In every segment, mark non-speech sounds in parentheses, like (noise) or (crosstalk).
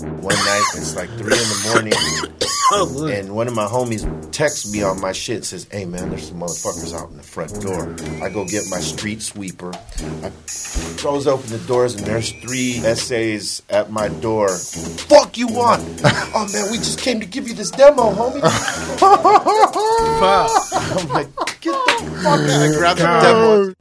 One night, it's like three in the morning, (coughs) oh, and one of my homies texts me on my shit says, "Hey man, there's some motherfuckers out in the front door." I go get my street sweeper. I throws open the doors, and there's three essays at my door. Fuck you want? oh man, we just came to give you this demo, homie. (laughs) (laughs) I'm like, get the fuck out! I grabbed the demo.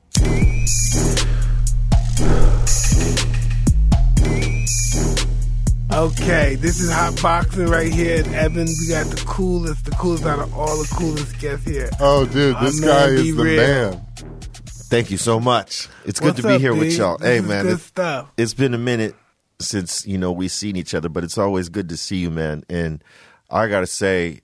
Okay, this is Hotboxin right here at Evans. We got the coolest, the coolest out of all the coolest guests here. Oh, dude, this guy is the real. man. Thank you so much. It's good What's to be up, here with y'all. This hey is man, good it- stuff. it's been a minute since you know we've seen each other, but it's always good to see you, man. And I gotta say,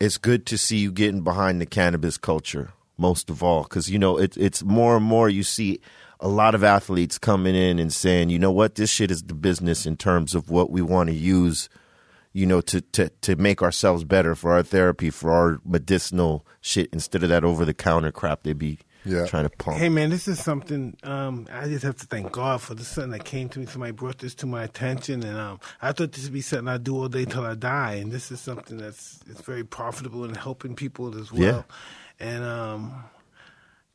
it's good to see you getting behind the cannabis culture most of all, because you know it, it's more and more you see a lot of athletes coming in and saying, you know what, this shit is the business in terms of what we want to use. You know, to, to, to make ourselves better for our therapy, for our medicinal shit, instead of that over the counter crap they be Yeah. trying to pump. Hey man, this is something. Um, I just have to thank God for this. is Something that came to me. Somebody brought this to my attention, and um, I thought this would be something I'd do all day till I die. And this is something that's it's very profitable and helping people as well. Yeah. And um,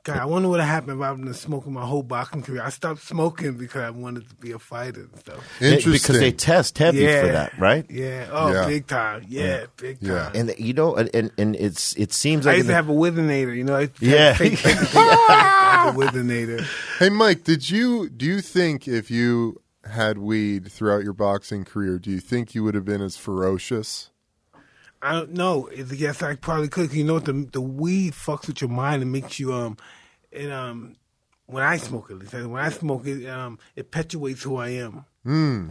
God, I wonder what would happen if I've been smoking my whole boxing career. I stopped smoking because I wanted to be a fighter and stuff. Interesting. Because they test heavy yeah, for that, right? Yeah. Oh, Yeah. big time. Yeah, big time. Yeah. And you know, and and, and it's it seems like I used to in have a Whizzinator, you know. I Yeah. fake- (laughs) fake- I had a Whizzinator. Hey, Mike, did you do you think if you had weed throughout your boxing career, do you think you would have been as ferocious? I don't know. Yes, I probably could. 'cause You know what? The the weed fucks with your mind and makes you um, it um, when I smoke it, least, when I smoke it um, it perpetuates who I am.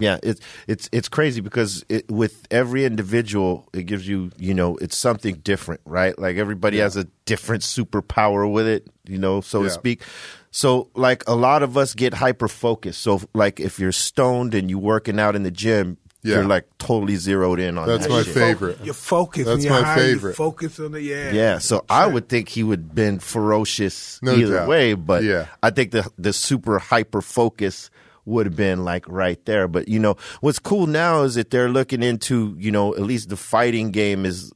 yeah, it's it's it's crazy because it, with every individual, it gives you you know it's something different, right? Like everybody has a different superpower with it, you know, so to speak. So like a lot of us get hyper focused. So like if you're stoned and you're working out in the gym, Yeah. you're like totally zeroed in on that. That's that my shit. favorite. You're focused. That's you're my high, favorite. Focus on the yeah. Yeah, so I would think he would have been ferocious No either doubt. way, but Yeah. I think the the super hyper focus would have been like right there. But you know, what's cool now is that they're looking into you know at least the fighting game is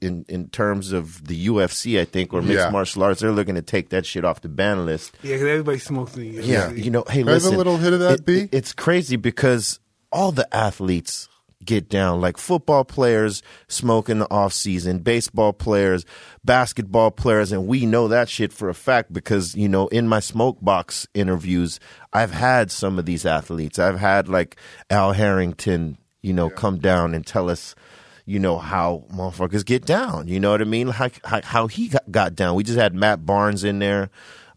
in in terms of the UFC, I think, or mixed Yeah. martial arts. They're looking to take that shit off the ban list. Yeah, because everybody smokes in the Yeah, you know, hey, Can I have a little hit of that, it- B? it's crazy because all the athletes get down. Like football players smoke in the off season, baseball players, basketball players, and we know that shit for a fact because you know in my smoke box interviews, I've had some of these athletes. I've had like Al Harrington, you know, come down and tell us. You know how motherfuckers get down. You know what I mean? How how, how he got, got down. We just had Matt Barnes in there.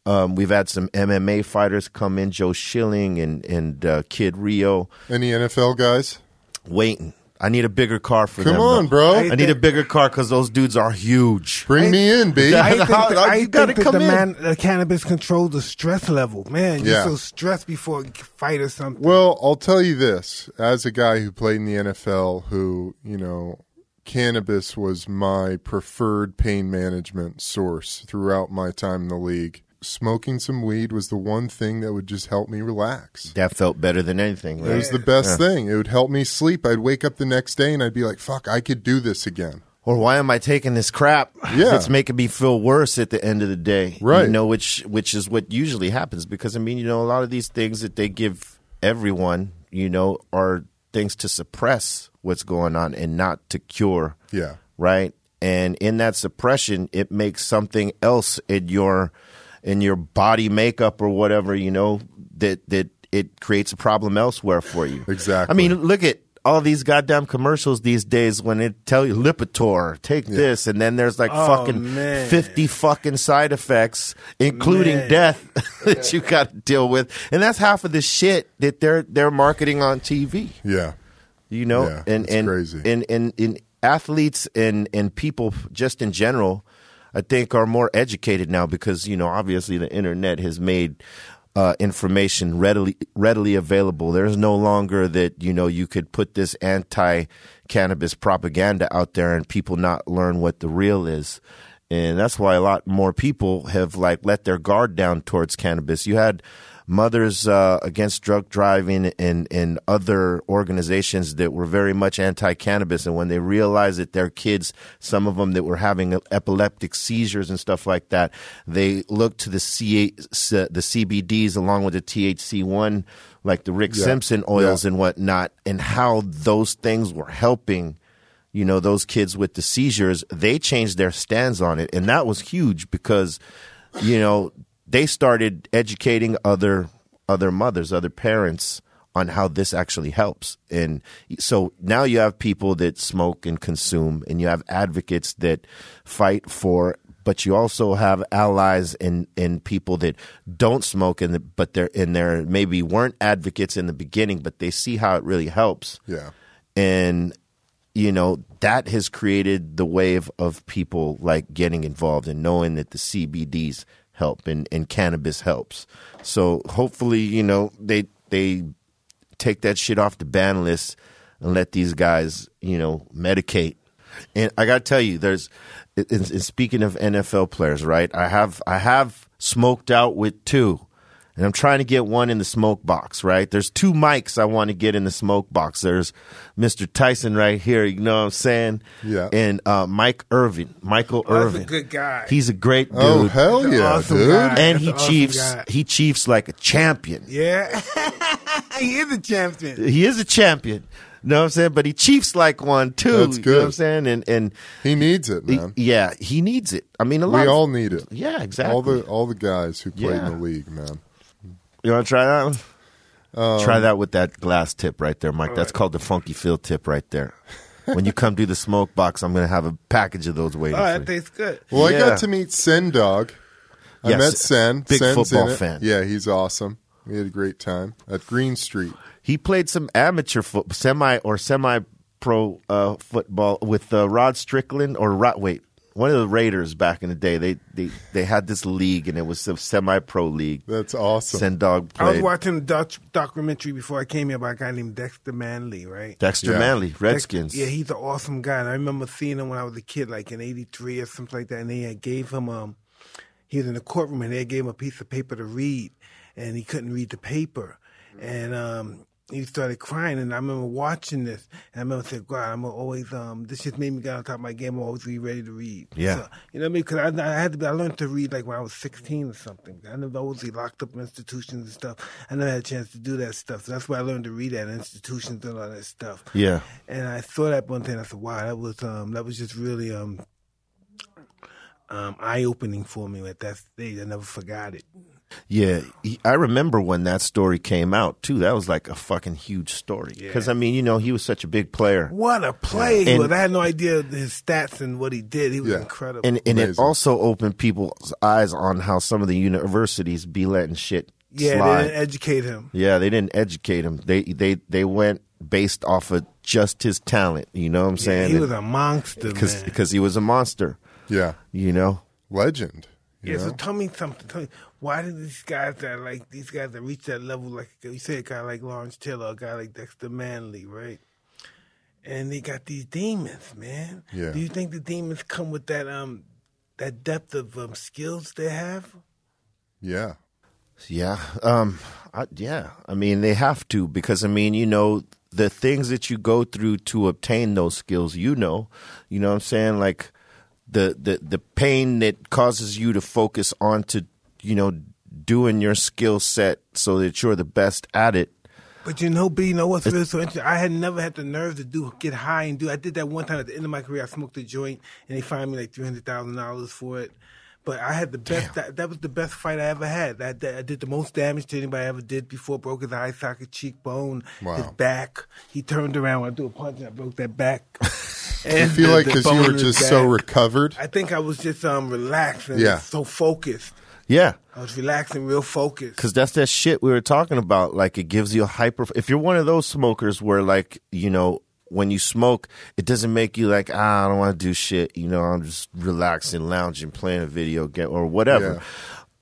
Um, we've had some MMA fighters come in, Joe Schilling and and uh, Kid Rio. Any NFL guys? Waiting. I need a bigger car for Come them. Come on, though. bro. I need a bigger car because those dudes are huge. Bring me in, B. I (laughs) think, How- that, I you think gotta that come the in. man, the cannabis controls the stress level. Man, you're Yeah. so stressed before a fight or something. Well, I'll tell you this: as a guy who played in the NFL, who you know, cannabis was my preferred pain management source throughout my time in the league. Smoking some weed was the one thing that would just help me relax. That felt better than anything. It was the best thing. It would help me sleep. I'd wake up the next day and I'd be like, "Fuck, I could do this again." Or why am I taking this crap? Yeah. It's making me feel worse at the end of the day. Right. You know, which which is what usually happens because I mean, you know, a lot of these things that they give everyone, you know, are things to suppress what's going on and not to cure. Yeah. Right? And in that suppression, it makes something else in your in your body makeup or whatever, you know, that that it creates a problem elsewhere for you. Exactly. I mean, look at all these goddamn commercials these days when it tell you Lipitor, take this, and then there's like Oh, fucking man. fifty fucking side effects, including Man. death (laughs) that you got to deal with, and that's half of the shit that they're they're marketing on TV. Yeah. You know, Yeah, and and, and and and athletes and and people just in general, I think are more educated now because you know obviously the internet has made uh, information readily readily available. There's no longer that you know you could put this anti cannabis propaganda out there and people not learn what the real is. And that's why a lot more people have like let their guard down towards cannabis. You had Mothers uh, Against Drug Driving and and other organizations that were very much anti-cannabis, and when they realized that their kids, some of them that were having epileptic seizures and stuff like that, they looked to the C the CBDs along with the THC one, like the Rick Yeah. Simpson oils Yeah. and whatnot, and how those things were helping you know those kids with the seizures they changed their stance on it and that was huge because you know they started educating other other mothers other parents on how this actually helps and so now you have people that smoke and consume and you have advocates that fight for but you also have allies and and people that don't smoke and the, but they're in there maybe weren't advocates in the beginning but they see how it really helps Yeah. and you know that has created the wave of people like getting involved and knowing that the CBDs help and, and cannabis helps. So hopefully, you know, they they take that shit off the ban list and let these guys, you know, medicate. And I got to tell you, there's in, in speaking of NFL players, right? I have I have smoked out with two and I'm trying to get one in the smoke box, right? There's two mics I want to get in the smoke box. There's Mr. Tyson right here, you know what I'm saying? Yeah. And uh, Mike Irvin, Michael Oh, that's Irvin. a good guy. He's a great dude. Oh hell yeah, awesome dude! guy. and That's he an awesome chiefs guy. he chiefs like a champion. yeah, (laughs) he is a champion. He is a champion. You know what I'm saying? But he chiefs like one too. That's You know what I'm saying? And and He needs it, he- man. yeah, he needs it. I mean, a lot. we of- all need it. yeah, exactly. All the all the guys who played Yeah. in the league, man. You want to try that one? Um, try that with that glass tip right there, Mike. That's right. called the funky field tip right there. when you come do the smoke box, I'm going to have a package of those waiting Oh, for that you. tastes good. Well, I got to meet Sen Dog. I Yes, met Sen. big Sen's football fan. Yeah, he's awesome. We had a great time at Green Street. He played some amateur foot, semi or semi pro uh, football with uh, Rod Strickland or Rod. Wait, one of the Raiders back in the day. They they they had this league and it was a semi pro league. That's awesome. Sen Dog I was watching a Dutch documentary before I came here about a guy named Dexter Manley, right? Dexter Yeah. Manley, Redskins. Yeah, he's an awesome guy. And I remember seeing him when I was a kid, like in '83 or something like that. And they had gave him um, he was in the courtroom and they gave him a piece of paper to read, and he couldn't read the paper, and um, he started crying. And I remember watching this, and I remember saying, "God, I'm always um, this just made me get on top of my game. I'm always be ready to read." Yeah. So, you know what I mean? Because I, I had to, be, I learned to read like when I was 16 or something. I never always be locked up in institutions and stuff. I never had a chance to do that stuff. So that's why I learned to read at institutions and all that stuff. Yeah. And I saw that one thing. I said, "Wow, that was um, that was just really um, um, eye opening for me at that stage. I never forgot it. Yeah, he, I remember when that story came out too. That was like a fucking huge story. Because Yeah. I mean, you know, he was such a big player, What a play he And- I had no idea his stats and what he did. He was Yeah. incredible. and and it also opened people's eyes on how some of the universities be letting shit yeah, slide. they didn't educate him. yeah, they didn't educate him. They they they went based off of just his talent. You know what I'm Yeah, saying? he was a monster, because because he was a monster. Yeah, You know. legend. You Yeah, know? so tell me something. Tell me why do these guys that like these guys that reach that level, like you say, a guy like Lawrence Taylor, a guy like Dexter Manley, right? And they got these demons, man. Yeah. Do you think the demons come with that um that depth of um, skills they have? yeah, Yeah. Um. I, yeah. I mean, they have to because I mean, you know, the things that you go through to obtain those skills. You know, you know what I'm saying? Like the the the pain that causes you to focus on to you know doing your skill set so that you're the best at it. But you know, B, you know what's really so interesting? I had never had the nerve to do get high and do. I did that one time at the end of my career. I smoked a joint, and they fined me like three hundred thousand dollars for it. But I had the best. That, that was the best fight I ever had. That, that I did the most damage to anybody I ever did before. Broke his eye socket, cheekbone, his back. He turned around when I do a punch, and I broke that back. (laughs) I and feel the- like because you were just so recovered. I think I was just um relaxed and Yeah. so focused. Yeah. I was relaxed and real focused. Cause that's that shit we were talking about. Like it gives you a hyper. If you're one of those smokers where like you know when you smoke, it doesn't make you like ah I don't want to do shit. You know I'm just relaxing, lounging, playing a video game or whatever. Yeah.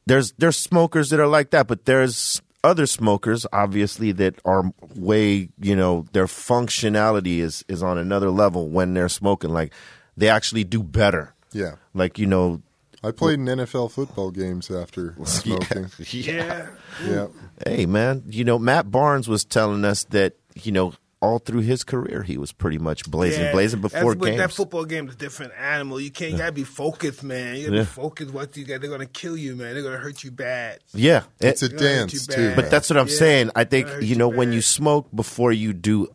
There's there's smokers that are like that, but there's other smokers obviously that are way you know their functionality is is on another level when they're smoking. Like they actually do better. Yeah, Like you know I played in NFL football games after (laughs) smoking. Yeah. yeah. Hey, man, you know, Matt Barnes was telling us that, you know, all through his career, he was pretty much blazing, Yeah, blazing before that's, but games. That football game is a different animal. You can't. You gotta be focused, man. You gotta Yeah. be focused. What you got? They're gonna kill you, man. They're gonna hurt you bad. yeah, It's it- a They're gonna hurt dance too. but that's what I'm Yeah. saying. I think Hurt you you know when you smoke before you do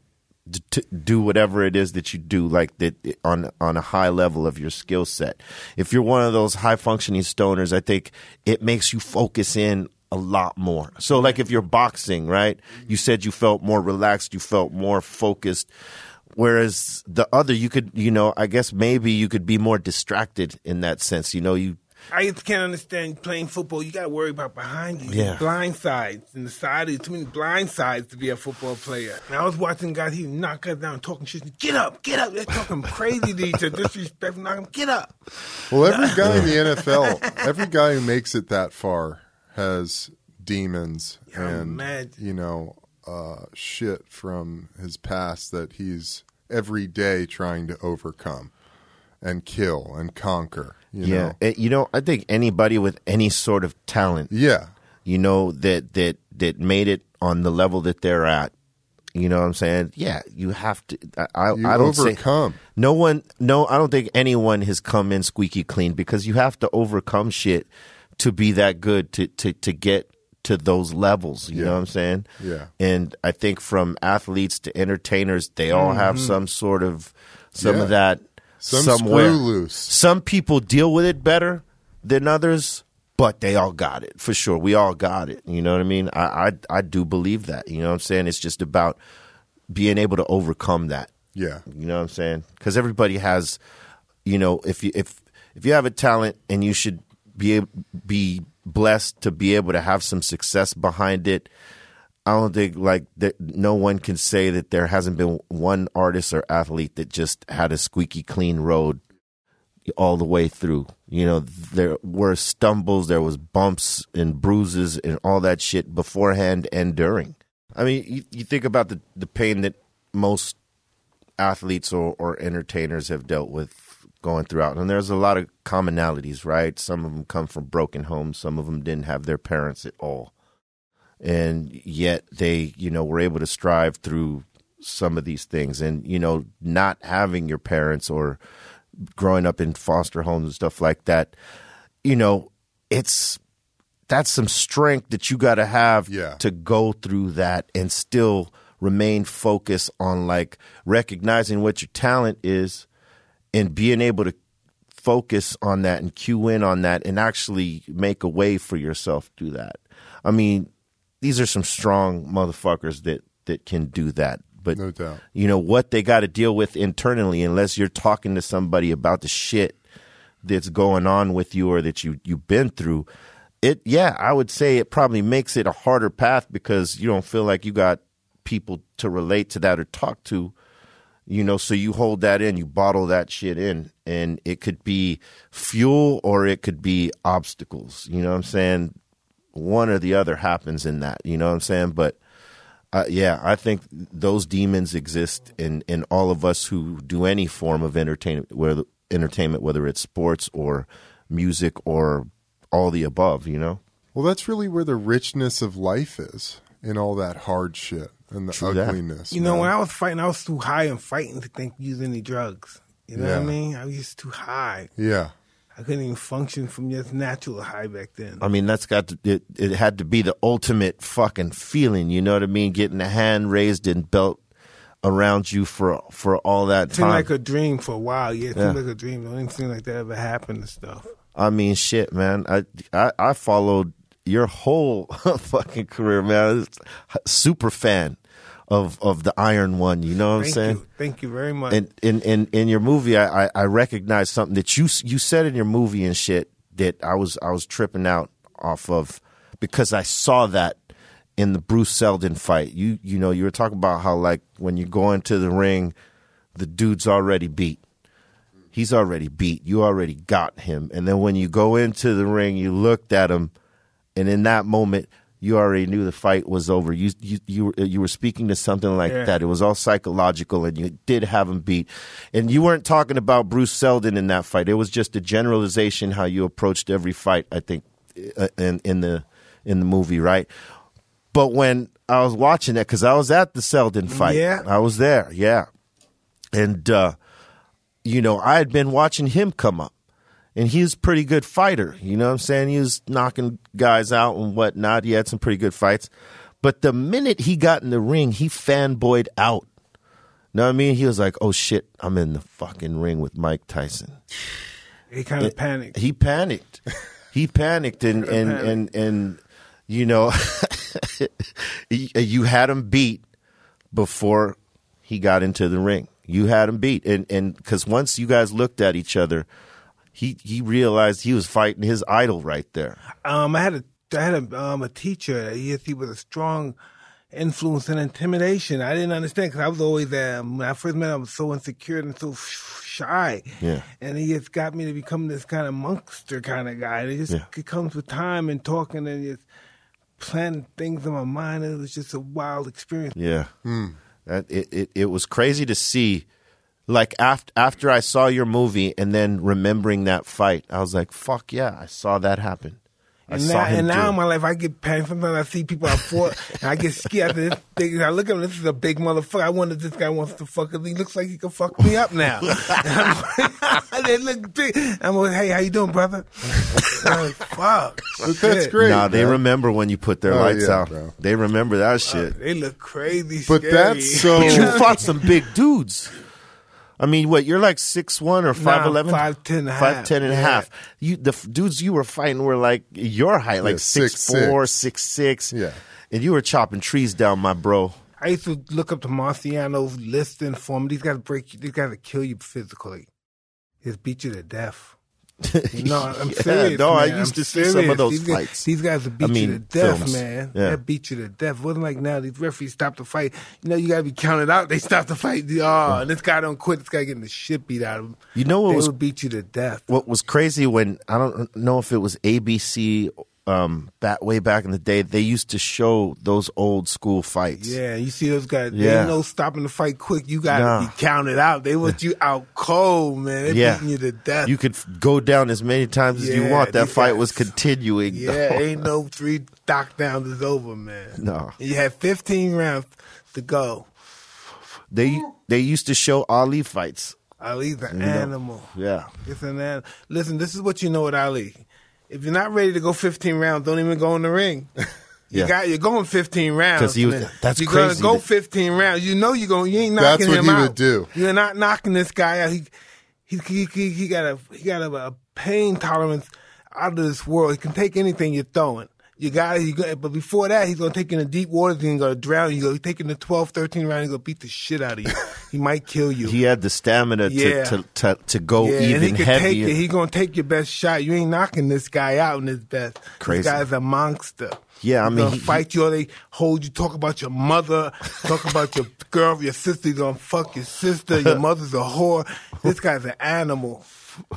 d- t- do whatever it is that you do, like that on on a high level of your skill set. If you're one of those high functioning stoners, I think it makes you focus in a lot more. So, like if you're boxing, right? You said you felt more relaxed, you felt more focused. Whereas the other, you could, you know, I guess maybe you could be more distracted in that sense. You know, you I just can't understand playing football. You got to worry about behind you, Yeah. blind sides, and the side of you. Too many blind sides to be a football player. And I was watching guys, he knock us down, talking shit. Get up, get up. They're talking crazy to each other, disrespectful. Knock 'em, get up. Well, every (laughs) guy in the NFL, (laughs) every guy who makes it that far has demons Yeah, I'm and mad. you know uh, shit from his past that he's every day trying to overcome and kill and conquer. You yeah, know? Eh, you know, I think anybody with any sort of talent yeah, you know that that that made it on the level that they're at you know what i'm saying yeah you have to i I, You I don't say overcome. no one no i don't think anyone has come in squeaky clean because you have to overcome shit to be that good to to to get to those levels you Yeah. know what i'm saying Yeah. and i think from athletes to entertainers they all have mm-hmm. some sort of some Yeah. of that Some somewhere loose. some people deal with it better than others, but they all got it for sure. We all got it. You know what I mean? I I, I do believe that. You know what I'm saying? It's just about being able to overcome that. Yeah, You know what I'm saying? Because everybody has, you know, if you if if you have a talent and you should be be blessed to be able to have some success behind it. I don't think like that. No one can say that there hasn't been one artist or athlete that just had a squeaky clean road all the way through. You know, there were stumbles, there was bumps and bruises and all that shit beforehand and during. I mean, you, you think about the the pain that most athletes or, or entertainers have dealt with going throughout. And there's a lot of commonalities, right? Some of them come from broken homes, some of them didn't have their parents at all. And yet they, you know, were able to strive through some of these things. And, you know, not having your parents or growing up in foster homes and stuff like that, you know, it's that's some strength that you got to have Yeah. to go through that and still remain focused on like recognizing what your talent is and being able to focus on that and cue in on that and actually make a way for yourself do that. I mean, these are some strong motherfuckers that that can do that. But No doubt. you know what they got to deal with internally unless you're talking to somebody about the shit that's going on with you or that you you've been through it yeah i would say it probably makes it a harder path because you don't feel like you got people to relate to that or talk to you know so you hold that in you bottle that shit in and it could be fuel or it could be obstacles you know what i'm saying? One or the other happens in that you know what i'm saying? But uh, yeah, I think those demons exist in, in all of us who do any form of entertainment, whether entertainment, whether it's sports or music or all the above. You know, Well, that's really where the richness of life is in all that hard shit and the True that. ugliness. You know, when I was fighting, I was too high and fighting to think use any drugs. You know what I mean? I was just too high. yeah, I couldn't even function from just natural high back then. I mean, that's got to, it, it had to be the ultimate fucking feeling. You know what I mean? Getting a hand raised and belt around you for for all that It seemed time. like a dream for a while. Yeah, it Yeah. seemed like a dream. It didn't even seem like that ever happened and stuff. I mean, shit, man. I I, I followed your whole (laughs) fucking career, man. I was super fan of of the Iron One. You know what I'm Thank saying? you. Thank you very much. And in in in your movie, I I, I recognized something that you you said in your movie and shit that I was I was tripping out off of because I saw that in the Bruce Seldon fight. You you know you were talking about how like when you go into the ring, the dude's already beat. He's already beat. You already got him. And then when you go into the ring, you looked at him, and in that moment, you already knew the fight was over. You you you were, you were speaking to something like Yeah. that. It was all psychological, and you did have him beat. And you weren't talking about Bruce Seldon in that fight. It was just a generalization how you approached every fight. I think uh, in in the in the movie, right? But when I was watching it, because I was at the Seldon fight, Yeah. I was there, yeah, and uh, you know I had been watching him come up and he's a pretty good fighter. You know what I'm saying? He was knocking guys out and whatnot. He had some pretty good fights. But the minute he got in the ring, he fanboyed out. You Know what I mean? He was like, oh shit, I'm in the fucking ring with Mike Tyson. He kind of panicked. He panicked. (laughs) he panicked and, and, and, and, you know, (laughs) you had him beat before he got into the ring. You had him beat. And, and, cause once you guys looked at each other, he, he realized he was fighting his idol right there. Um, I had a I had a um a teacher. He he was a strong influence and intimidation. I didn't understand because I was always um, when I first met him, I was so insecure and so shy. Yeah. And he has got me to become this kind of monster kind of guy. And it just Yeah. it comes with time and talking and just planting things in my mind. It was just a wild experience. Yeah. That it, it it was crazy to see like after after I saw your movie and then remembering that fight, I was like, fuck yeah, I saw that happen. I And saw now, him and now in my life, I get panicked. Sometimes I see people I fought, and I get scared. After this thing, I look at him. This is a big motherfucker. I wonder if this guy wants to fuck. He looks like he can fuck me up now. (laughs) (laughs) they look big. I'm like, hey, how you doing, brother? Like, fuck. That's Shit. great. Nah, they man. remember when you put their Oh, lights yeah, out. bro. They remember that shit. Uh, they look crazy. But scary. that's so- But you fought some big dudes. I mean, what? You're like six one or five eleven, 5'10" and a half. five ten and a half. You the f- dudes you were fighting were like your height, like Yeah, six, six, four, six. six six. Yeah. and you were chopping trees down, my bro. I used to look up to Marciano's list and form. These guys break. you. These guys will kill you physically. Just beat you to death. (laughs) No, I'm Yeah, serious. no, I used I'm to see some of those these guys, fights. These guys will beat I mean, you to death, films. man. Yeah. They beat you to death. It wasn't like now these referees stop the fight. You know, you gotta be counted out. (laughs) They stop the fight. Oh, and this guy don't quit. This guy getting the shit beat out of him. You know what they was would beat you to death. what was crazy when I don't know if it was ABC um back way back in the day they used to show those old school fights. Yeah, you see those guys. Yeah. No stopping the fight quick. You gotta Nah. be counted out. They want you out cold, man. They Yeah. beating you to death. You could f- go down as many times as you want. That fight guys- was continuing. Yeah, ain't no (laughs) three knockdowns is over, man. No. You had 15 rounds to go. They they used to show Ali fights. Ali's an You know. animal. Yeah. It's an animal. Listen, this is what you know with Ali. If you're not ready to go 15 rounds, don't even go in the ring. (laughs) You Yeah. got you're going 15 rounds. 'Cause he was- that's you're crazy gonna go 15 rounds. You know you're going. You ain't That's knocking what him he out. would do. You're not knocking this guy out. He he he he, he got a he got a, a pain tolerance out of this world. He can take anything you're throwing. You got it. You got, but before that, he's gonna take you in the deep waters. He's gonna drown you. He's taking the 12, 13 round. He's gonna beat the shit out of you. he might kill you. He had the stamina Yeah. to, to, to, to go yeah, and even he can take heavier. it. He gonna take your best shot. You ain't knocking this guy out in his best. Crazy. This guy's a monster. Yeah, I He's mean, gonna he- fight you or they hold you. Talk about your mother. talk about your (laughs) girl, your sister. He's gonna fuck your sister. Your (laughs) mother's a whore. This guy's an animal.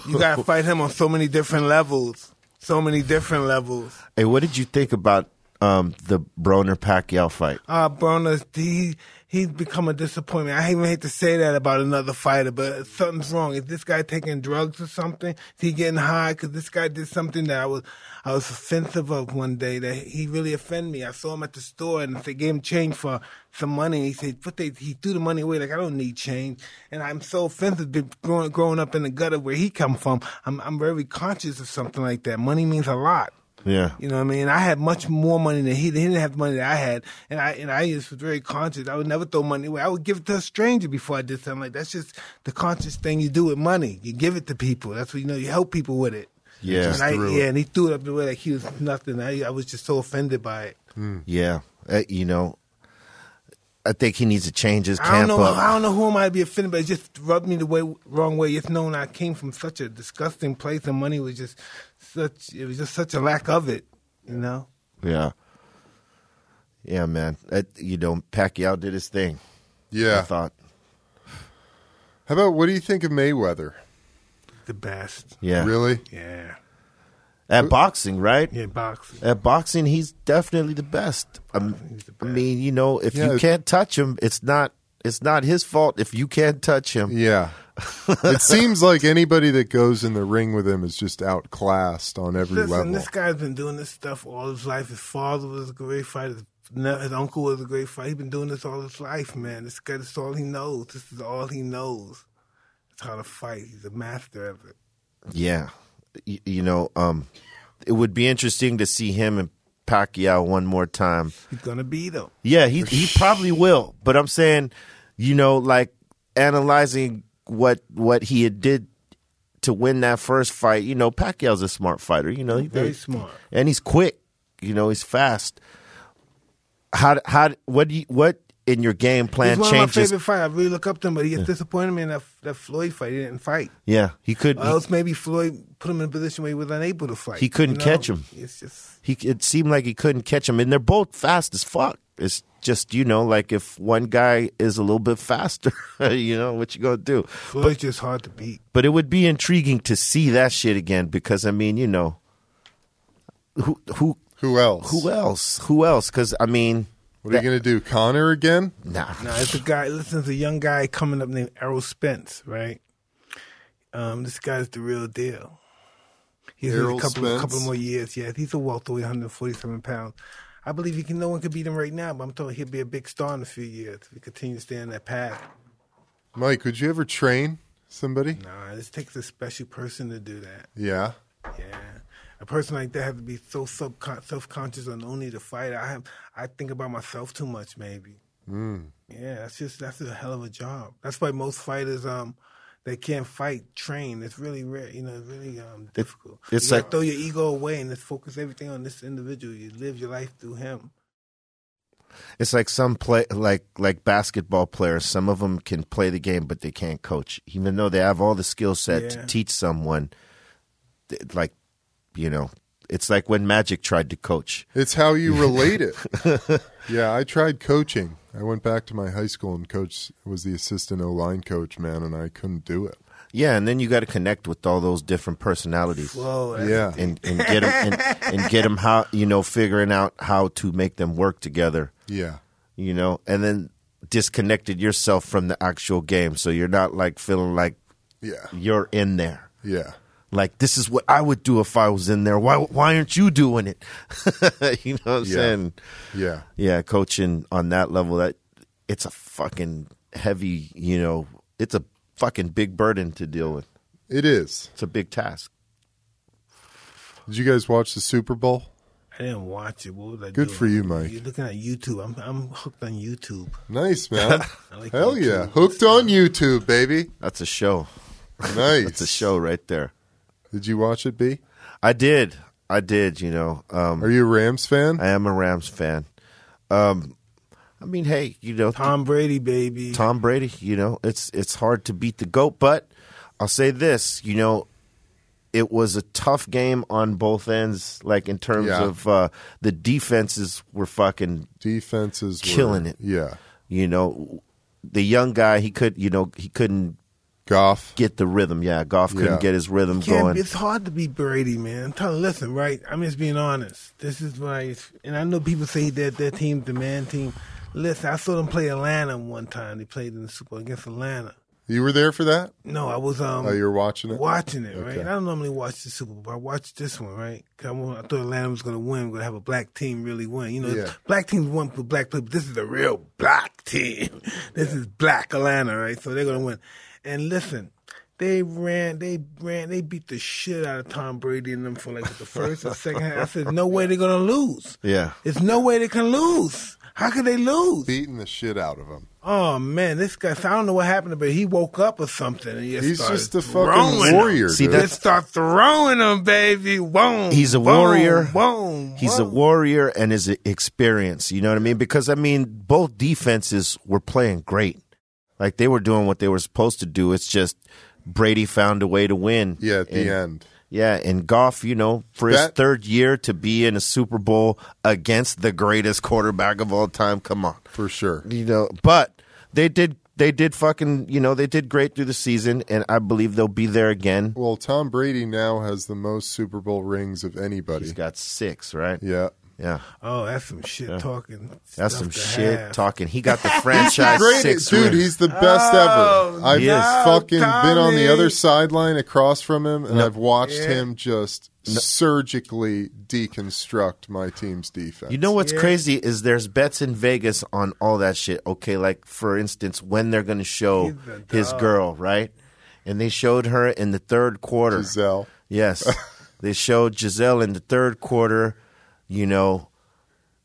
You gotta fight him on so many different levels. So many different levels. hey, what did you think about um, the Broner Pacquiao fight? Uh, Broner, he he's become a disappointment. I even hate to say that about another fighter, but something's wrong. Is this guy taking drugs or something? Is he getting high? Because this guy did something that I was I was offensive of one day. That he really offended me. I saw him at the store and they gave him change for some money. He said, "But they he threw the money away. Like I don't need change." And I'm so offensive. Growing growing up in the gutter where he come from, I'm I'm very conscious of something like that. Money means a lot. Yeah. You know what I mean? I had much more money than he. He didn't have the money that I had, and I and I just was very conscious. I would never throw money away. I would give it to a stranger before I did something like that. That's just the conscious thing you do with money. You give it to people. That's what you know. You help people with it. Yeah. and I, yeah, and he threw it up the way like he was nothing. I, I was just so offended by it. Yeah. Uh, you know, I think he needs to change his I don't know. up. I don't know who I might be offended, but it just rubbed me the way wrong way. It's known I came from such a disgusting place, and money was just such. It was just such a lack of it. You know. Yeah. Yeah, man. That, you know, Pacquiao did his thing. I Yeah. thought. How about what do you think of Mayweather? The best. Yeah. Really? Yeah. At boxing, right? Yeah, boxing. At boxing, he's definitely the best. Um, He's the I mean, you know, if Yeah, you can't touch him, it's not it's not his fault if you can't touch him. Yeah. (laughs) it seems like anybody that goes in the ring with him is just outclassed on every Listen, level. this guy's been doing this stuff all his life. His father was a great fighter. His, uncle was a great fighter. He's been doing this all his life, man. This guy, this is all he knows. This is all he knows. It's how to fight. He's a master of it. Yeah, you, you know, um, it would be interesting to see him and Pacquiao one more time. He's gonna beat him. Yeah, he he probably will. But I'm saying, you know, like analyzing what what he had did to win that first fight. You know, Pacquiao's a smart fighter. You know, Very smart. and he's quick. You know, he's fast. How how what do you what in your game plan He's one of my favorite fighters. I really look up to him, but he gets disappointed me in that that Floyd fight. He didn't fight. Yeah, he could. Or else maybe Floyd put him in a position where he was unable to fight. He couldn't you know? catch him. It's just he it seemed like he couldn't catch him and they're both fast as fuck it's just you know like if one guy is a little bit faster (laughs) you know what you gonna do Floyd's just hard to beat. but it would be intriguing to see that shit again because i mean you know who who Who else? who else who else because i mean What are you going to do? Conor again? nah nah. it's a guy. Listen, it's a young guy coming up named Errol Spence, right? Um, this guy's the real deal. He's Errol a couple, Spence? couple more years. Yeah, he's a welterweight, 147 pounds. I believe he can. No one can beat him right now, but I'm told he'll be a big star in a few years if he continues to stay on that path. Mike, would you ever train somebody? Nah, this takes a special person to do that. Yeah. Yeah, a person like that has to be so subcon- self-conscious and only to fight. I have, I think about myself too much, maybe. Mm. Yeah, that's just that's a hell of a job. That's why most fighters um they can't fight train. It's really rare, you know, it's really um difficult. it's you gotta like- throw your ego away and just focus everything on this individual. You live your life through him. it's like some play like like basketball players some of them can play the game but they can't coach even though they have all the skill set to teach someone like you know it's like when magic tried to coach It's how you relate it. (laughs) yeah, I tried coaching. I went back to my high school and coach was the assistant O line coach, man, and I couldn't do it. Yeah, and then you got to connect with all those different personalities. Whoa, Yeah. and and get them and, and get them how you know figuring out how to make them work together. Yeah. You know, and then disconnected yourself from the actual game, so you're not like feeling like Yeah. you're in there. Yeah. Like this is what I would do if I was in there. Why why aren't you doing it? (laughs) you know what I'm Yeah. saying? Yeah. Yeah, coaching on that level that it's a fucking heavy, you know, it's a fucking big burden to deal with. It is. It's a big task. Did you guys watch the Super Bowl? I didn't watch it. What was I Good doing? for you, Mike. You're looking at YouTube. I'm I'm hooked on YouTube. Nice, (laughs) man. Like Hell YouTube. yeah. Hooked on YouTube, baby. That's a show. (laughs) Nice. That's a show right there. Did you watch it, B? I did. I did, you know. Um Are you a Rams fan? I am a Rams fan. Um I mean, hey, you know, Tom Brady, baby. Tom Brady, you know, it's it's hard to beat the GOAT, but I'll say this, you know, it was a tough game on both ends, like in terms Yeah. of uh the defenses were fucking Defenses were- Killing it. Yeah. you know, the young guy, he could you know, he couldn't Goff. get the rhythm. Yeah, Goff couldn't Yeah. get his rhythm going. It's hard to beat Brady, man. I'm telling, listen, right? I'm just being honest. This is why, and I know people say that their team's the man team. Listen, I saw them play Atlanta one time. They played in the Super Bowl against Atlanta. You were there for that? No, I was um Oh, you were watching it? watching it, right? Okay. And I don't normally watch the Super Bowl, but I watched this one, right? 'Cause I, I thought Atlanta was going to win, going to have a black team really win. You know, Yeah. black teams won for black players, but this is a real black team. (laughs) This is black Atlanta, right? So they're going to win. And listen, they ran, they ran, they beat the shit out of Tom Brady and them for like the first or second half. I said, no way they're going to lose. yeah. There's no way they can lose. How could they lose? Beating the shit out of them. Oh man, this guy! I don't know what happened, but he woke up or something. And he He's just a throwing fucking them. warrior. See, dude. that- Just start throwing them, baby. Boom. He's a boom, warrior. Boom. He's a warrior and his experience. You know what I mean? Because I mean, both defenses were playing great. Like they were doing what they were supposed to do. It's just Brady found a way to win. yeah, at the And- end. Yeah, and Goff, you know, for his third year to be in a Super Bowl against the greatest quarterback of all time. Come on, For sure. you know. But they did they did fucking, you know, they did great through the season, and I believe they'll be there again. Well, Tom Brady now has the most Super Bowl rings of anybody. He's got six, right? yeah. Yeah. Oh, that's some shit talking. That's stuff some to shit have. talking. He got the (laughs) franchise Great, six dude. ring. He's the best Oh, ever. I've he is. fucking been on the other sideline across from him, and I've watched Yeah. him just surgically deconstruct my team's defense. You know what's Yeah. crazy is there's bets in Vegas on all that shit. Okay, like for instance, when they're going to show the his girl, right? And they showed her in the third quarter. Gisele. Yes. (laughs) they showed Gisele in the third quarter, you know,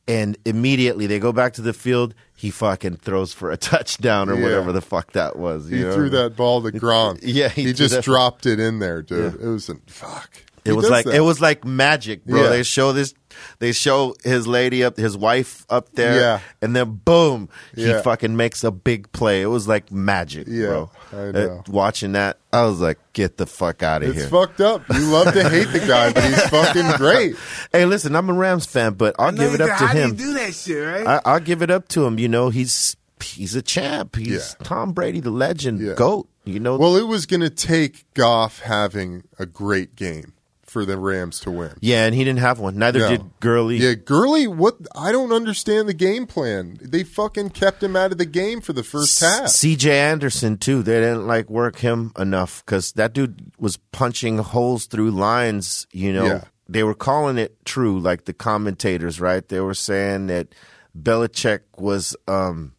and immediately they go back to the field. He fucking throws for a (laughs) touchdown or Yeah. whatever the fuck that was. He know? threw that ball to Gronk. (laughs) Yeah, he he, just that- dropped it in there, dude. It was a fuck. It He was like that. it was like magic, bro. Yeah. They show this, they show his lady up, his wife up there, Yeah. and then boom, he Yeah. fucking makes a big play. It was like magic, Yeah, bro. I Uh, watching that, I was like, get the fuck out of It's here. fucked up. You love to hate the guy, but he's fucking great. (laughs) hey, listen, I'm a Rams fan, but I'll give it up said, to How him. do you do that shit, right? I, I'll give it up to him. You know, he's he's a champ. He's Yeah. Tom Brady, the legend, Yeah. goat. You know, Well, it was going to take Goff having a great game for the Rams to win. yeah, and he didn't have one. Neither No. did Gurley. Yeah, Gurley, what? I don't understand the game plan. They fucking kept him out of the game for the first half. CJ Anderson too. They didn't like work him enough because that dude was punching holes through lines. You know, Yeah. they were calling it true, like the commentators, right? They were saying that Belichick was um,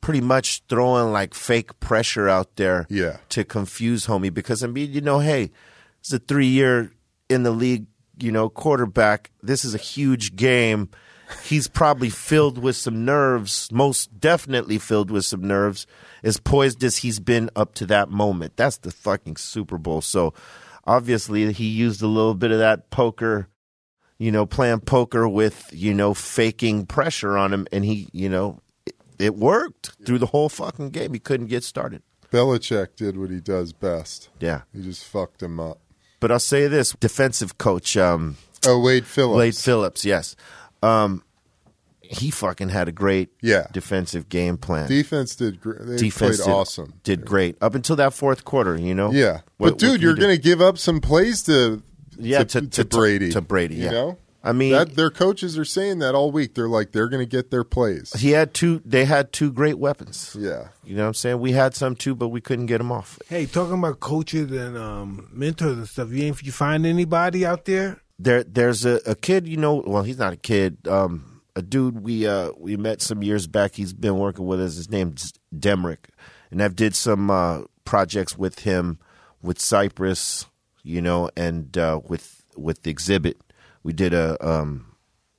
pretty much throwing like fake pressure out there, Yeah. to confuse homie. Because I mean, you know, hey, it's a three year in the league, you know, quarterback. This is a huge game. He's probably filled with some nerves, most definitely filled with some nerves, as poised as he's been up to that moment. That's the fucking Super Bowl. So obviously he used a little bit of that poker, you know, playing poker with, you know, faking pressure on him. And he, you know, it, it worked through the whole fucking game. He couldn't get started. Belichick did what he does best. Yeah. He just fucked him up. But I'll say this defensive coach, um, Oh, Wade Phillips. Wade Phillips, yes. Um, he fucking had a great Yeah. defensive game plan. Defense did. Gr- they Defense played did, awesome. Did great up until that fourth quarter. You know. Yeah, What- but dude, you're going to give up some plays to Yeah, to, to- to to- Brady to Brady, You yeah. know, I mean, that their coaches are saying that all week. They're like they're going to get their plays. He had two. They had two great weapons. Yeah, You know what I'm saying? We had some too, but we couldn't get them off. Hey, talking about coaches and um, mentors and stuff. You ain't you find anybody out there? There, there's a, a kid. You know, well, he's not a kid. Um, a dude we uh we met some years back. He's been working with us. His name's Demrick, and I've did some uh, projects with him with Cypress. You know, and uh, with with Exhibit, we did a um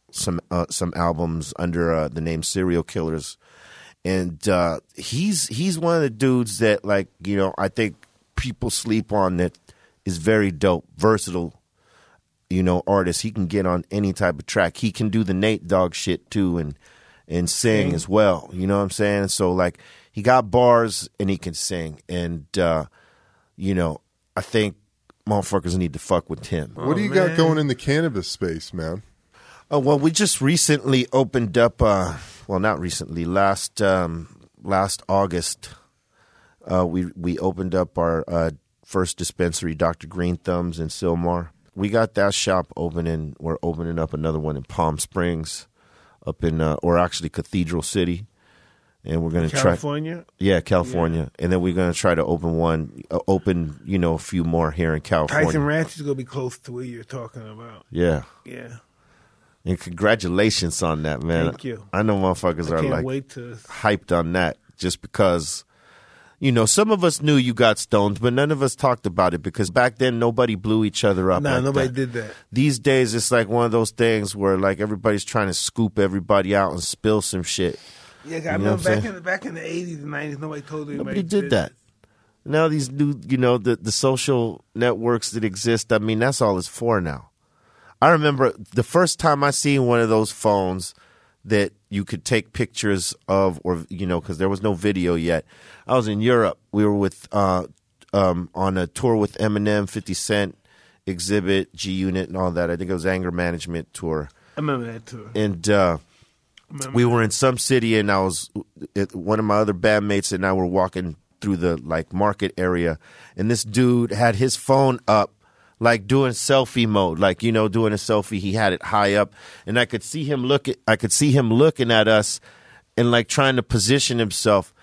some uh, some albums under uh, the name Serial Killers, and uh, he's he's one of the dudes that like you know I think people sleep on that is very dope, versatile. You know, artist. He can get on any type of track. He can do the Nate Dogg shit too, and and sing as well. You know what I'm saying? So like he got bars and he can sing, and uh, you know I think motherfuckers need to fuck with him. what do you man. got going in the cannabis space, man? Oh well, we just recently opened up. Uh, well, not recently. Last um, last August, uh, we we opened up our uh, first dispensary, Doctor Greenthumb's in Sylmar. We got that shop opening. We're opening up another one in Palm Springs, up in uh, or actually Cathedral City, and we're gonna try. California. Yeah, California, and then we're gonna try to open one, uh, open you know a few more here in California. Tyson Ranch is gonna be close to where you're talking about. Yeah, Yeah, and congratulations on that, man. Thank you. I know motherfuckers I are like wait to. hyped on that just because you know some of us knew you got stoned but none of us talked about it because back then nobody blew each other up Nah, like nobody that. did that. these days it's like one of those things where like everybody's trying to scoop everybody out and spill some shit Yeah, I know what remember back in the back in the eighties and nineties, nobody told anybody. nobody did that. Now these new you know the the social networks that exist i mean that's all it's for now. I remember the first time i seen one of those phones that you could take pictures of or you know because there was no video yet. I was in europe. We were with uh um on a tour with eminem 50 cent exhibit g unit and all that. I think it was anger management tour. I remember that too. and uh, we were in some city and I was it, one of my other bandmates and I were walking through the like market area. And this dude had his phone up like doing selfie mode like you know doing a selfie. He had it high up. And I could see him look at, I could see him looking at us and like trying to position himself.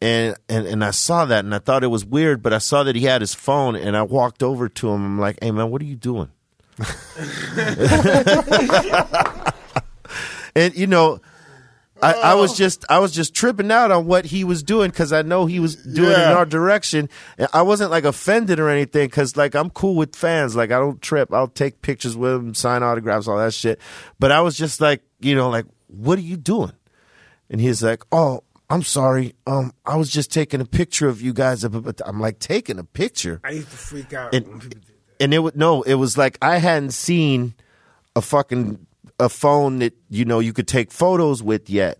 And, and and I saw that and I thought it was weird but I saw that he had his phone and I walked over to him. I'm like hey man what are you doing (laughs) (laughs) and you know I, I was just I was just tripping out on what he was doing because I know he was doing it in our direction. And I wasn't like offended or anything because like I'm cool with fans. Like I don't trip. I'll take pictures with them, sign autographs, all that shit. But I was just like, you know, like what are you doing? And he's like, oh. I'm sorry. Um, I was just taking a picture of you guys. I'm like taking a picture I used to freak out And- when people did that. and it would no, it was like I hadn't seen a fucking a phone that you know you could take photos with yet.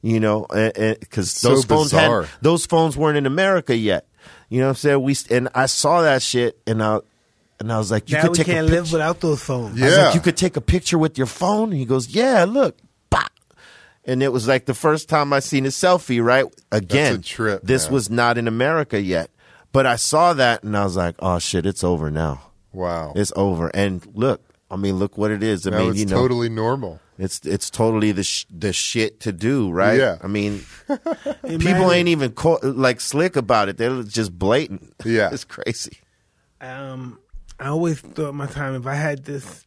You know, because So those phones bizarre. had those phones weren't in America yet. You know what I'm saying? We and I saw that shit, and I and I was like, you now could we take can't a live without those phones. I was Yeah. like, you could take a picture with your phone. And he goes, yeah, look, bah. And it was like the first time I seen a selfie. Right again, That's a trip, this man. was not in America yet, but I saw that and I was like, oh shit, it's over now. Wow. It's over. And look, I mean, look what it is. I now mean, it's you know, totally normal. it's it's totally the sh- the shit to do, right? Yeah. I mean, (laughs) people ain't even co- like slick about it. They're just blatant. (laughs) Yeah. it's crazy. um, I always thought my time if I had this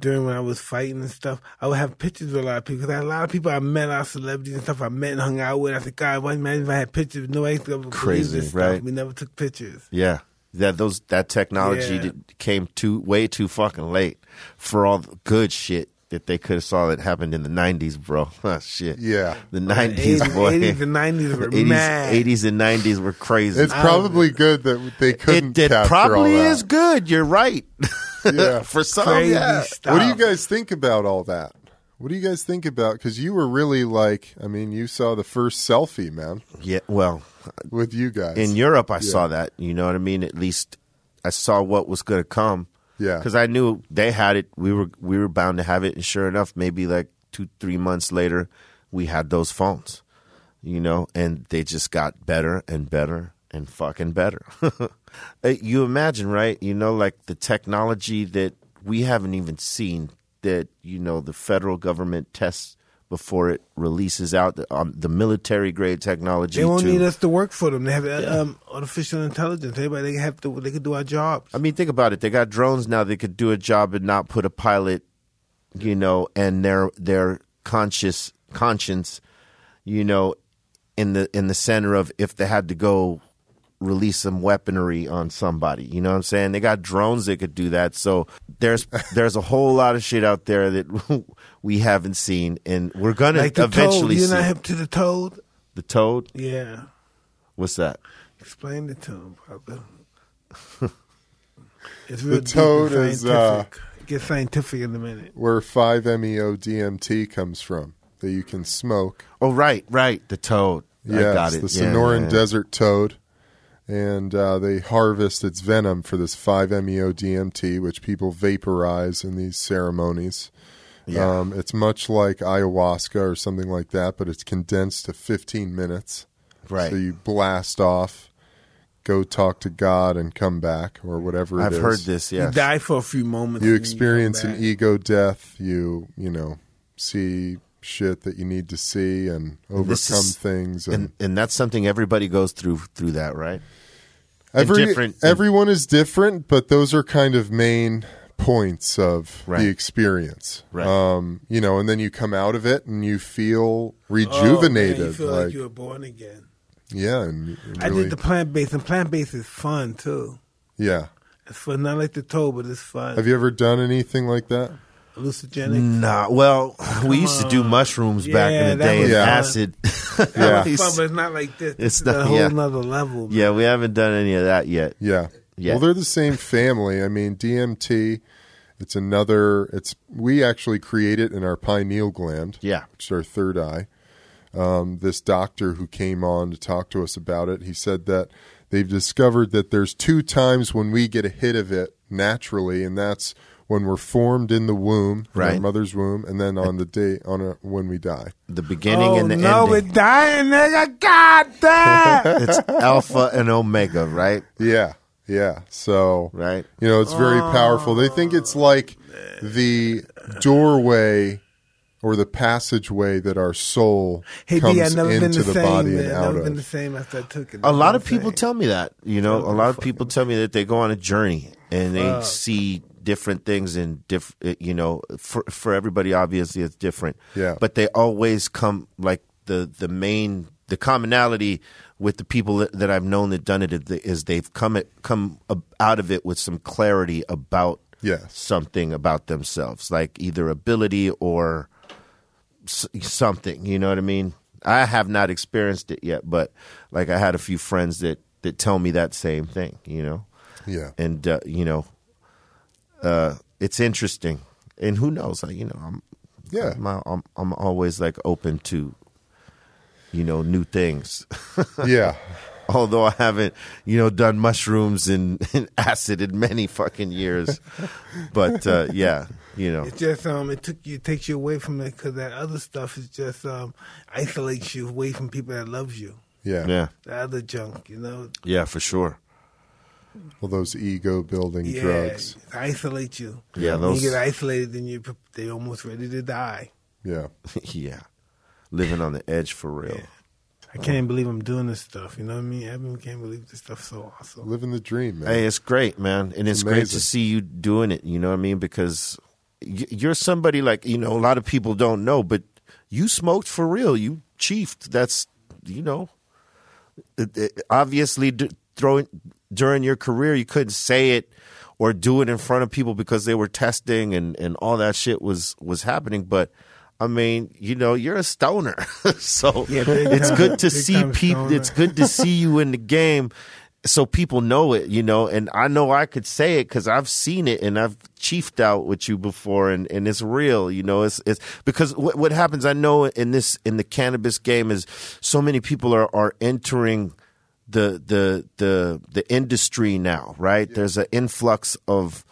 during when I was fighting and stuff, I would have pictures with a lot of people. Because I had a lot of people I met, a lot of celebrities and stuff I met and hung out with. I said, God, why imagine if I had pictures? Nobody could ever believe Crazy, this stuff. right? We never took pictures. Yeah, that those that technology Yeah. did- came too way too fucking late for all the good shit that they could have saw that happened in the '90s, bro. Ah, (laughs) shit. Yeah. the '90s, boy. 80s and 90s were (laughs) 80s, mad. 80s and 90s were crazy. It's probably good that they couldn't it, it probably is good. You're right. (laughs) Yeah. For some, Crazy yeah. stuff. What do you guys think about all that? What do you guys think about? Because you were really like, I mean, you saw the first selfie, man, Yeah. Well, with you guys. in Europe, I saw that. You know what I mean? At least I saw what was going to come. Yeah. Because I knew they had it. We were we were bound to have it, and sure enough, maybe like two three months later, we had those phones. You know, and they just got better and better and fucking better. (laughs) Uh, you imagine, right? You know, like the technology that we haven't even seen that you know the federal government tests before it releases out the, um, the military grade technology. They won't to- need us to work for them. They have um, artificial intelligence. Everybody they have to. They can do our jobs. I mean, think about it. They got drones now. They could do a job and not put a pilot, you know, and their their conscious conscience, you know, in the in the center of if they had to go release some weaponry on somebody. You know what I'm saying? They got drones that could do that. So there's (laughs) there's a whole lot of shit out there that (laughs) we haven't seen, and we're gonna like the eventually toad. You're not hip to the toad. the toad. Yeah, What's that? explain it to him, brother. (laughs) It's real The toad is, uh. Get scientific in a minute. where 5-MeO DMT comes from, that you can smoke. Oh, right, right. The toad. I Yes, got it. the Sonoran yeah. Desert Toad. And uh, they harvest its venom for this 5-MeO DMT, which people vaporize in these ceremonies. Yeah. Um, it's much like ayahuasca or something like that, but it's condensed to 15 minutes. Right. So you blast off, go talk to God, and come back, or whatever it I've is. heard this. Yeah. You die for a few moments. You experience come an ego death. You, you know, see shit that you need to see and overcome This is- things. And, and and that's something everybody goes through through that, right? every, different- everyone is different, but those are kind of main points of Right. the experience. Right. Um, you know, and then you come out of it and you feel Oh, man, rejuvenated. you feel like, like, you were born again. yeah, and and I did the plant based, and plant based is fun too. yeah. It's fun, not like the toe, but it's fun. Have you ever done anything like that? Hallucinogenic. Nah, well, (sighs) we used to do on. mushrooms back Yeah, in the that day was and fun. acid. (laughs) Yeah. It's fun, but it's not like this. It's It's not- a whole yeah. nother level. man. yeah, we haven't done any of that yet. Yeah. Yeah. Well, they're the same family. I mean, DMT. It's another. It's we actually create it in our pineal gland. Yeah. which is our third eye. Um, this doctor who came on to talk to us about it, he said that they've discovered that there's two times when we get a hit of it naturally, and that's when we're formed in the womb, in our Right. mother's womb, and then on the day on a, when we die. The beginning oh and the end. no, we're dying, nigga. God damn. (laughs) It's alpha and omega, right? Yeah, yeah. So Right. you know, it's very powerful. They think it's like the doorway or the passageway that our soul Hey, comes D, I never been into the, the, same. body man. and out never of. been the same after I took it. A lot of That's what I'm people saying. tell me that. You know, a lot of people tell me that they go on a journey and they Fuck. see different things in different. You know, for for everybody, obviously, it's different. Yeah. But they always come like the the main the commonality with the people that, that I've known that done it is they've come it, come out of it with some clarity about Yes. something about themselves, like either ability or something. You know what I mean? I have not experienced it yet, but like I had a few friends that that tell me that same thing. You know, Yeah. and uh, you know, uh, it's interesting. And who knows? Like you know, I'm Yeah. I'm, I'm I'm always like open to you know new things. (laughs) yeah. Although I haven't, you know, done mushrooms and, (laughs) and acid in many fucking years, but uh, yeah, you know, It just um, it took you, it takes you away from it because that other stuff is just um, isolates you away from people that loves you. Yeah. yeah, The other junk, you know. yeah, for sure. Well, those ego building Yeah, drugs. isolate you. Yeah, When those- you get isolated, then you they almost ready to die. Yeah. (laughs) yeah, living on the edge for real. I can't even believe I'm doing this stuff. You know what I mean? I can't believe this stuff's so awesome. Living the dream, man. Hey, it's great, man, and it's great to see you doing it. You know what I mean? Because you're somebody like you know a lot of people don't know, but you smoked for real. You chiefed. That's you know, it, it- obviously throwing during your career you couldn't say it or do it in front of people because they were testing and and all that shit was was happening, but. I mean, you know, you're a stoner, (laughs) so Yeah, it's good to see people. It's good to see you in the game so people know it, you know, and I know I could say it because I've seen it and I've chiefed out with you before, and, and it's real, you know. It's it's because what what happens, I know in this in the cannabis game is so many people are are entering the the the the industry now, right? There's an influx of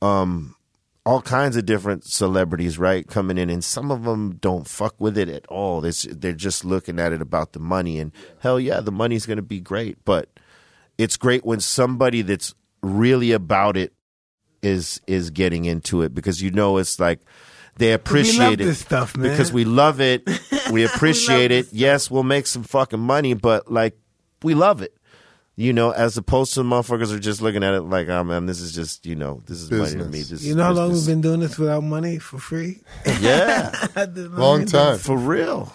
um all kinds of different celebrities, right, coming in, and some of them don't fuck with it at all. They're, they're just looking at it about the money, and hell yeah, the money's going to be great, but it's great when somebody that's really about it is is getting into it because you know it's like they appreciate it this stuff, man. because we love it, (laughs) we appreciate it. Yes, we'll make some fucking money, but like we love it. You know, as opposed to the motherfuckers are just looking at it like, oh man, this is just, you know, this is money to me. This You know how long we've been doing this without money for free? Yeah, (laughs) (laughs) Long time. for real.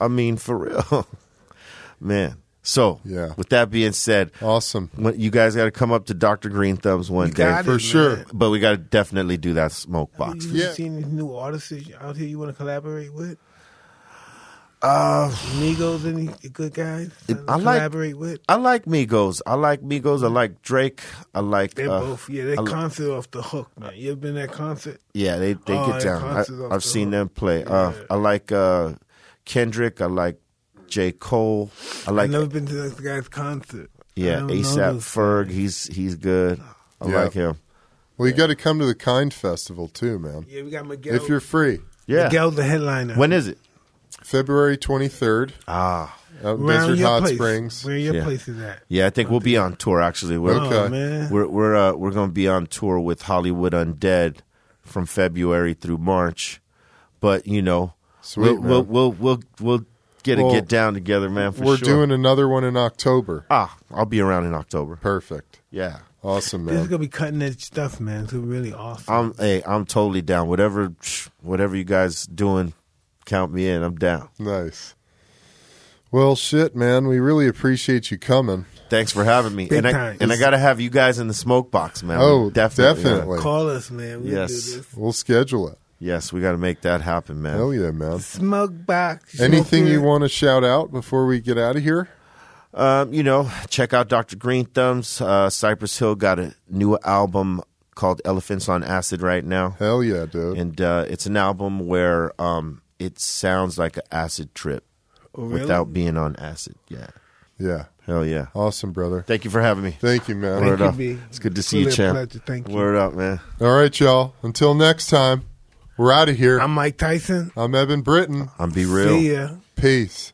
I mean, for real, (laughs) man. So, Yeah. With that being said, Awesome. you guys got to come up to Doctor Greenthumb's one day, got For sure. man. but we got to definitely do that smoke box. Have you Yeah. seen any new artists out here you want to collaborate with? Uh, Migos, any good guys? to I like- collaborate with. I like Migos. I like Migos. I like Drake. I like. They're uh, both yeah. That I li- concert off the hook, man. You ever been to that concert? Yeah, they they Oh, get down. concert's off I, I've the seen hook. them play. Uh, I like uh, Kendrick. I like J Cole. I like I've never been to that guy's concert. Yeah ASAP Ferg. guys. He's he's good. I Yeah. like him. Well, you got to come to the Kind Festival too, man. Yeah, we got Miguel. If you're free. Yeah. Miguel's the headliner. When is it? February 23rd Ah, out in Around Desert Hot place. Springs. Where your Yeah. place is at? yeah. I think we'll be on tour. Actually, we're Okay. Oh man. we're we're uh, we're going to be on tour with Hollywood Undead from February through March. But you know, Sweet, we'll, we'll we'll we'll we'll get Well, a get down together, man. For We're sure. doing another one in October. ah. I'll be around in October. Perfect. Yeah. Awesome, man. This is gonna be cutting edge stuff, man. It's really awesome. I'm hey, I'm totally down. Whatever whatever you guys doing, count me in. I'm down. Nice. Well, shit, man. We really appreciate you coming. Thanks for having me. Big and I and I got to have you guys in the smoke box, man. Oh, definitely. definitely. Call us, man. We'll Yes. do this. We'll schedule it. Yes, we got to make that happen, man. Hell yeah, man. Smoke box. Anything smoke you want to shout out before we get out of here? Um, you know, check out Dr. Greenthumb's. Uh, Cypress Hill got a new album called Elephants on Acid right now. Hell yeah, dude. And uh, it's an album where um, it sounds like an acid trip oh, really? without being on acid. Yeah. Yeah. Hell yeah. Awesome, brother. Thank you for having me. Thank you, man. Thank Word you, up. It's good to see really you, champ. Pleasure. Thank you. Word up, man. All right, y'all. Until next time, we're out of here. I'm Mike Tyson. I'm Eben Britton. I'm B Real. See ya. Peace.